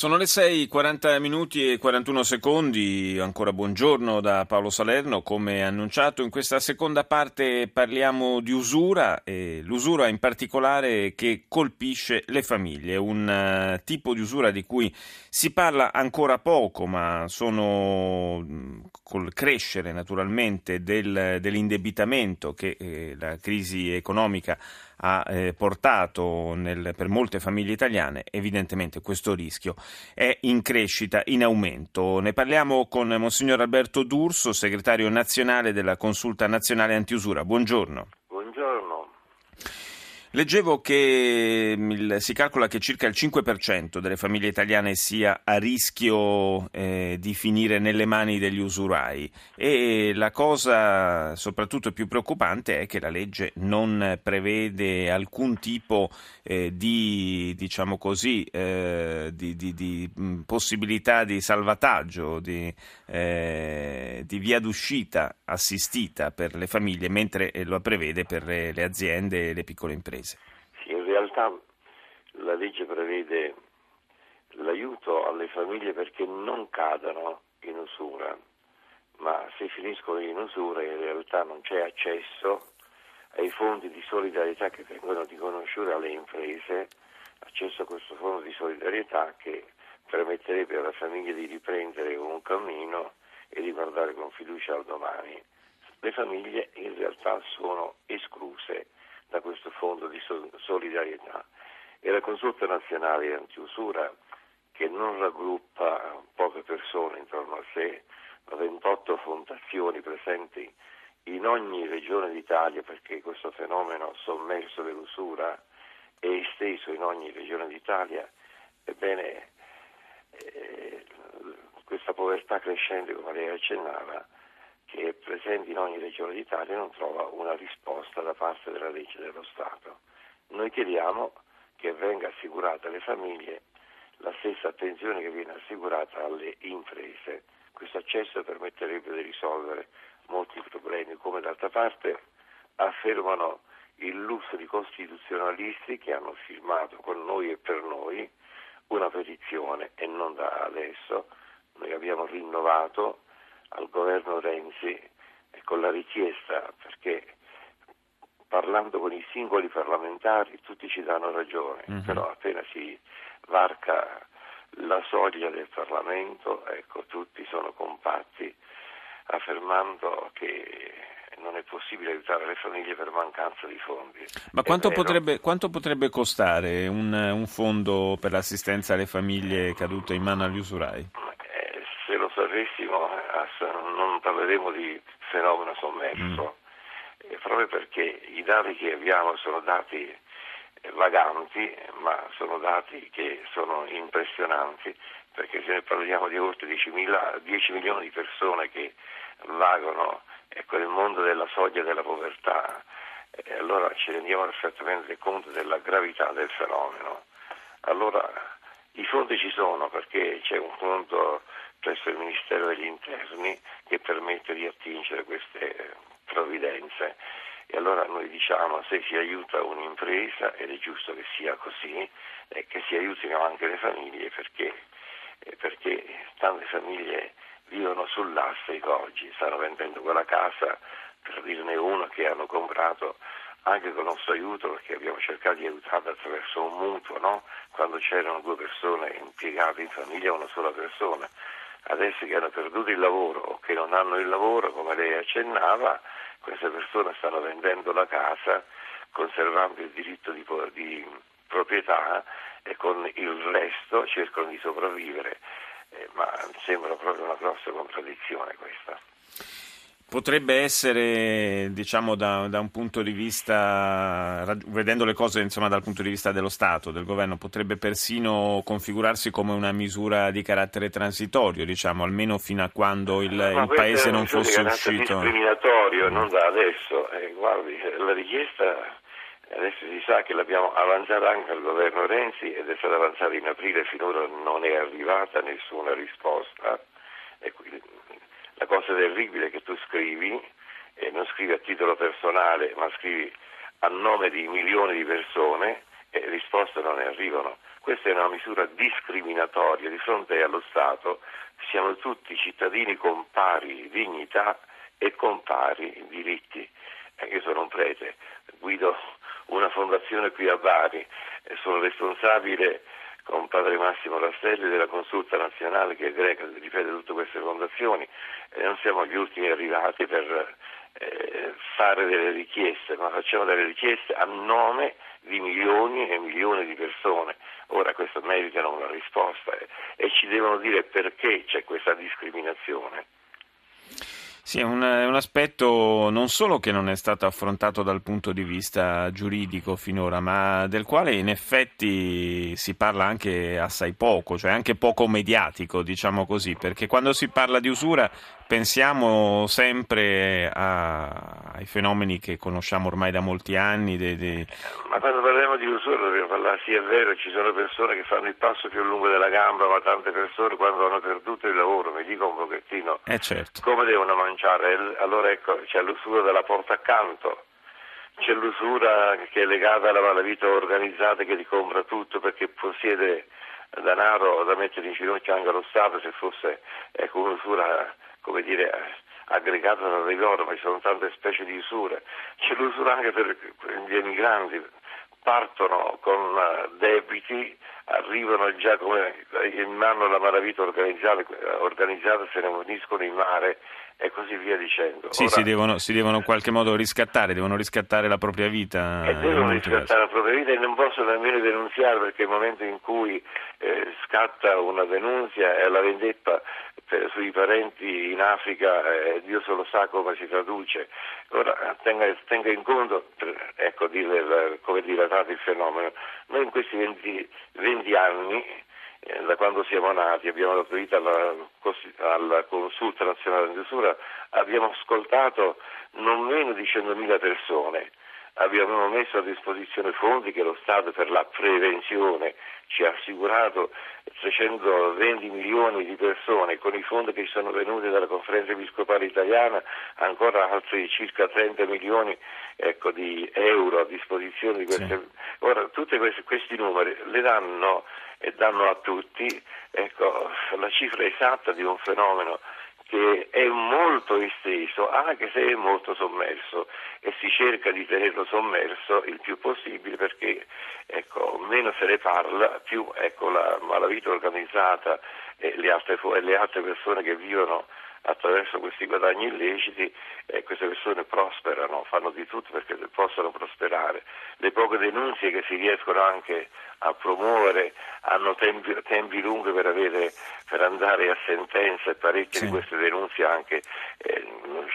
Sono le 6, 40 minuti e 41 secondi, ancora buongiorno da Paolo Salerno, come annunciato in questa seconda parte parliamo di usura e l'usura in particolare che colpisce le famiglie, un uh, tipo di usura di cui si parla ancora poco ma sono col crescere naturalmente del, dell'indebitamento che eh, la crisi economica ha eh, portato nel, per molte famiglie italiane, evidentemente questo rischio è in crescita, in aumento. Ne parliamo con Monsignor Alberto D'Urso, segretario nazionale della Consulta Nazionale Antiusura. Buongiorno. Leggevo che mm, si calcola che circa il 5% delle famiglie italiane sia a rischio eh, di finire nelle mani degli usurai. E la cosa soprattutto più preoccupante è che la legge non prevede alcun tipo eh, di, diciamo così, eh, di, di, di, mm, possibilità di salvataggio, eh, di via d'uscita assistita per le famiglie, mentre lo prevede per le aziende e le piccole imprese paese. Sì, in realtà la legge prevede l'aiuto alle famiglie perché non cadano in usura, ma se finiscono in usura in realtà non c'è accesso ai fondi di solidarietà che vengono riconosciuti alle imprese, accesso a questo fondo di solidarietà che permetterebbe alla famiglia di riprendere un cammino e di guardare con fiducia al domani. Le famiglie in realtà sono escluse da questo fondo di solidarietà. E la consulta nazionale antiusura, che non raggruppa poche persone intorno a sé, ma 28 fondazioni presenti in ogni regione d'Italia, perché questo fenomeno sommerso dell'usura è esteso in ogni regione d'Italia, ebbene eh, questa povertà crescente, come lei accennava, che è presente in ogni regione d'Italia non trova una risposta da parte della legge dello Stato. Noi chiediamo che venga assicurata alle famiglie la stessa attenzione che viene assicurata alle imprese. Questo accesso permetterebbe di risolvere molti problemi, come d'altra parte affermano illustri costituzionalisti che hanno firmato con noi e per noi una petizione e non da adesso. Noi abbiamo rinnovato al governo Renzi con la richiesta, perché parlando con i singoli parlamentari tutti ci danno ragione, uh-huh. però appena si varca la soglia del Parlamento, ecco, tutti sono compatti affermando che non è possibile aiutare le famiglie per mancanza di fondi. Ma quanto potrebbe, quanto potrebbe, costare un, un, fondo per l'assistenza alle famiglie cadute in mano agli usurai? Eh, se lo sapessimo non parleremo di fenomeno sommerso, mm. proprio perché i dati che abbiamo sono dati eh, vaganti, ma sono dati che sono impressionanti, perché se ne parliamo di oltre 10, 10 milioni di persone che vagano ecco, nel mondo della soglia della povertà, eh, allora ci rendiamo perfettamente conto della gravità del fenomeno. Allora i fondi ci sono perché c'è un fondo presso il Ministero degli Interni che permette di attingere queste eh, provvidenze. E allora noi diciamo se si aiuta un'impresa, ed è giusto che sia così, eh, che si aiutino anche le famiglie perché, eh, perché tante famiglie vivono sull'astrico oggi, stanno vendendo quella casa, per dirne uno, che hanno comprato anche con il nostro aiuto perché abbiamo cercato di aiutarla attraverso un mutuo, no? quando c'erano due persone impiegate in famiglia, una sola persona adesso che hanno perduto il lavoro o che non hanno il lavoro, come lei accennava, queste persone stanno vendendo la casa, conservando il diritto di, di proprietà e con il resto cercano di sopravvivere. Eh, ma sembra proprio una grossa contraddizione questa. Potrebbe essere, diciamo, da, da, un punto di vista, vedendo le cose insomma, dal punto di vista dello Stato, del governo, potrebbe persino configurarsi come una misura di carattere transitorio, diciamo, almeno fino a quando il, il Paese non fosse uscito. È discriminatorio, mm. non da adesso. Eh, guardi, la richiesta Adesso si sa che l'abbiamo avanzata anche al governo Renzi ed è stata avanzata in aprile, finora non è arrivata nessuna risposta. La cosa terribile è che tu scrivi, e non scrivi a titolo personale, ma scrivi a nome di milioni di persone e risposte non ne arrivano. Questa è una misura discriminatoria di fronte allo Stato. Siamo tutti cittadini con pari dignità e con pari diritti. Eh, io sono un prete, guido una fondazione qui a Bari, sono responsabile con padre Massimo Rastelli della consulta nazionale che è greca, ripete tutte queste fondazioni e non siamo gli ultimi arrivati per eh, fare delle richieste, ma facciamo delle richieste a nome di milioni e milioni di persone. Ora questo meritano una risposta eh, e ci devono dire perché c'è questa discriminazione. Sì, è un, un, aspetto non solo che non è stato affrontato dal punto di vista giuridico finora, ma del quale in effetti si parla anche assai poco, cioè anche poco mediatico, diciamo così, perché quando si parla di usura pensiamo sempre a, ai fenomeni che conosciamo ormai da molti anni. De, de... Ma quando parliamo di usura dobbiamo parlare, sì è vero, ci sono persone che fanno il passo più lungo della gamba, ma tante persone quando hanno perduto il lavoro mi dicono un pochettino eh certo. come devono mangiare. Allora ecco, c'è l'usura della porta accanto. C'è l'usura che è legata alla malavita organizzata che ti compra tutto perché possiede denaro da mettere in ginocchio anche allo Stato se fosse ecco, un'usura come dire, aggregata di loro, ma ci sono tante specie di usure. C'è l'usura anche per gli emigranti, partono con eh, debiti, arrivano già come in mano alla malavita organizzata, organizzata se ne uniscono in mare e così via dicendo. Sì, Ora, si, devono, si, devono, in qualche modo riscattare, devono riscattare la propria vita. E devono riscattare casi. la propria vita e non possono nemmeno denunciare perché nel momento in cui eh, scatta una denunzia e la vendetta per, sui parenti in Africa, eh, Dio solo sa come si traduce. Ora tenga, tenga in conto, ecco, dire, come dilatato il fenomeno, noi in questi 20, 20 anni eh, da quando siamo nati, abbiamo dato vita alla, alla consulta nazionale di usura, abbiamo ascoltato non meno di 100.000 persone, abbiamo messo a disposizione fondi che lo Stato per la prevenzione ci ha assicurato 320 milioni di persone, con i fondi che ci sono venuti dalla conferenza episcopale italiana ancora altri circa 30 milioni ecco, di euro a disposizione di queste. Sì. Ora tutti questi, questi numeri le danno e danno a tutti ecco, la cifra esatta di un fenomeno che è molto esteso, anche se è molto sommerso, e si cerca di tenerlo sommerso il più possibile perché ecco, meno se ne parla, più ecco, la malavita organizzata e le altre, e le altre persone che vivono attraverso questi guadagni illeciti eh, queste persone prosperano, fanno di tutto perché possano prosperare. Le poche denunce che si riescono anche a promuovere hanno tempi, tempi lunghi per, avere, per, andare a sentenza e parecchie sì. di queste denunce anche eh,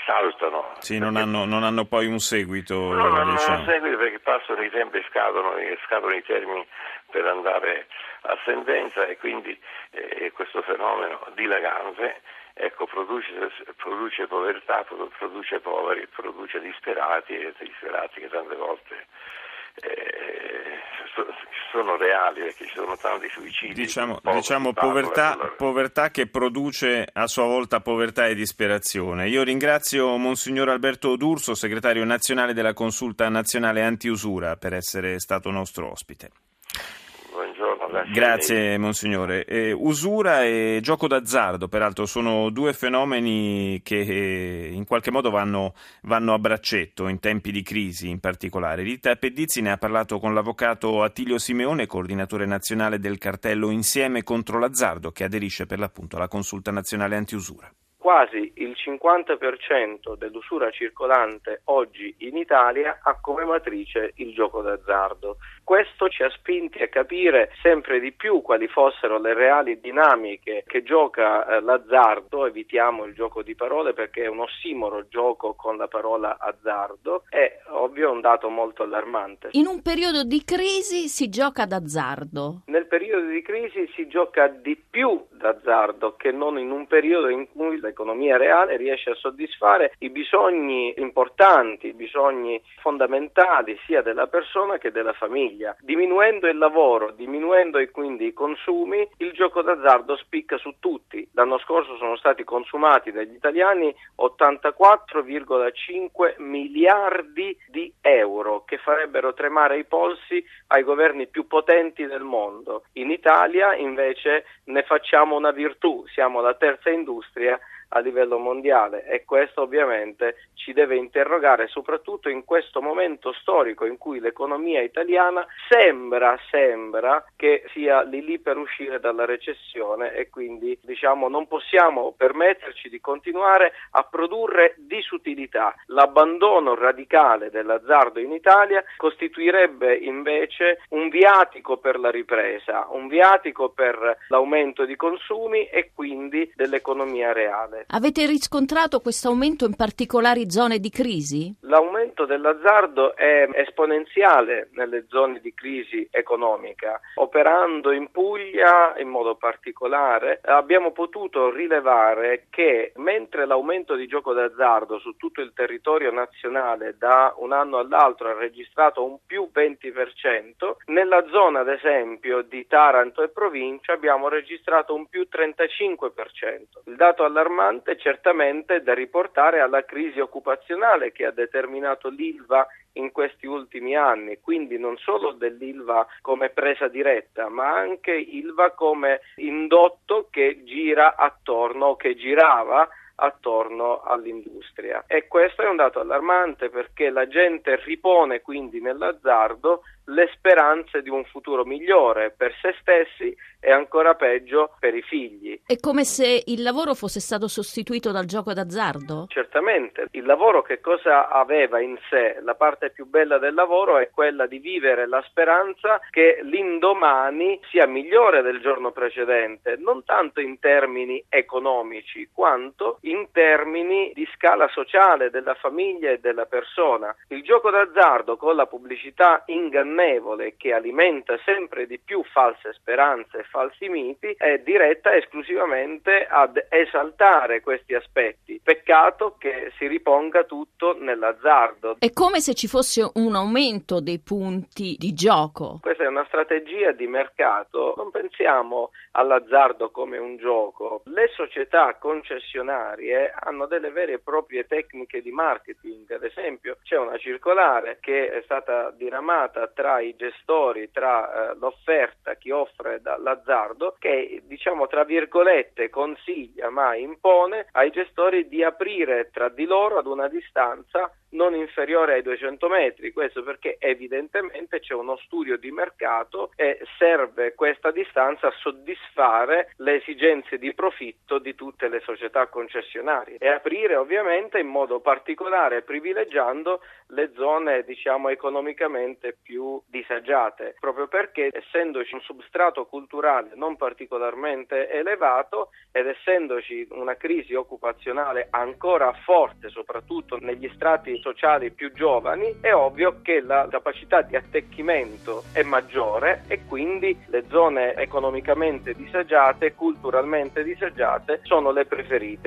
saltano. Sì, non hanno, non hanno, poi un seguito. No, non diciamo. hanno un seguito perché passano i tempi e scadono, scadono i termini per andare a sentenza e quindi eh, questo fenomeno dilagante ecco, produce, produce, povertà, produce poveri, produce disperati e disperati che tante volte eh, sono reali perché ci sono tanti suicidi. Diciamo, diciamo povertà, povertà, che produce a sua volta povertà e disperazione. Io ringrazio Monsignor Alberto D'Urso, segretario nazionale della Consulta Nazionale Antiusura, per essere stato nostro ospite. Grazie Monsignore. Eh, usura e gioco d'azzardo, peraltro, sono due fenomeni che eh, in qualche modo vanno, vanno, a braccetto in tempi di crisi in particolare. Rita Pedizzi ne ha parlato con l'avvocato Attilio Simeone, coordinatore nazionale del cartello Insieme contro l'azzardo, che aderisce per l'appunto alla consulta nazionale antiusura quasi il 50% dell'usura circolante oggi in Italia ha come matrice il gioco d'azzardo. Questo ci ha spinti a capire sempre di più quali fossero le reali dinamiche che gioca eh, l'azzardo, evitiamo il gioco di parole perché è un ossimoro gioco con la parola azzardo, è ovvio un dato molto allarmante. In un periodo di crisi si gioca d'azzardo? Nel periodo di crisi si gioca di più d'azzardo che non in un periodo in cui l'economia reale riesce a soddisfare i bisogni importanti, i bisogni fondamentali sia della persona che della famiglia. Diminuendo il lavoro, diminuendo quindi i consumi, il gioco d'azzardo spicca su tutti. L'anno scorso sono stati consumati dagli italiani 84,5 miliardi di euro che farebbero tremare i polsi ai governi più potenti del mondo. In Italia invece ne facciamo una virtù, siamo la terza industria a livello mondiale e questo ovviamente ci deve interrogare soprattutto in questo momento storico in cui l'economia italiana sembra, sembra che sia lì lì per uscire dalla recessione e quindi diciamo non possiamo permetterci di continuare a produrre disutilità. L'abbandono radicale dell'azzardo in Italia costituirebbe invece un viatico per la ripresa, un viatico per l'aumento di consumi e quindi dell'economia reale. Avete riscontrato questo aumento in particolari zone di crisi? L'aumento dell'azzardo è esponenziale nelle zone di crisi economica. Operando in Puglia in modo particolare abbiamo potuto rilevare che mentre l'aumento di gioco d'azzardo su tutto il territorio nazionale da un anno all'altro ha registrato un più 20%, nella zona ad esempio di Taranto e provincia abbiamo registrato un più 35%. Il dato allarmante importante certamente da riportare alla crisi occupazionale che ha determinato l'ILVA in questi ultimi anni, quindi non solo dell'ILVA come presa diretta, ma anche ILVA come indotto che gira attorno che girava attorno all'industria. E questo è un dato allarmante perché la gente ripone quindi nell'azzardo le speranze di un futuro migliore per se stessi e ancora peggio per i figli. È come se il lavoro fosse stato sostituito dal gioco d'azzardo? Certamente, il lavoro che cosa aveva in sé? La parte più bella del lavoro è quella di vivere la speranza che l'indomani sia migliore del giorno precedente, non tanto in termini economici quanto in termini di scala sociale della famiglia e della persona. Il gioco d'azzardo con la pubblicità ingannevole ingannevole che alimenta sempre di più false speranze e falsi miti è diretta esclusivamente ad esaltare questi aspetti. Peccato che si riponga tutto nell'azzardo. È come se ci fosse un aumento dei punti di gioco. Questa è una strategia di mercato. Non pensiamo all'azzardo come un gioco. Le società concessionarie hanno delle vere e proprie tecniche di marketing. Ad esempio, c'è una circolare che è stata diramata tra tra i gestori, tra eh, l'offerta, chi offre da, l'azzardo, che diciamo tra virgolette consiglia ma impone ai gestori di aprire tra di loro ad una distanza non inferiore ai 200 metri, questo perché evidentemente c'è uno studio di mercato e serve questa distanza a soddisfare le esigenze di profitto di tutte le società concessionarie e aprire ovviamente in modo particolare privilegiando le zone diciamo economicamente più disagiate, proprio perché essendoci un substrato culturale non particolarmente elevato ed essendoci una crisi occupazionale ancora forte soprattutto negli strati sociali più giovani, è ovvio che la capacità di attecchimento è maggiore e quindi le zone economicamente disagiate, culturalmente disagiate, sono le preferite.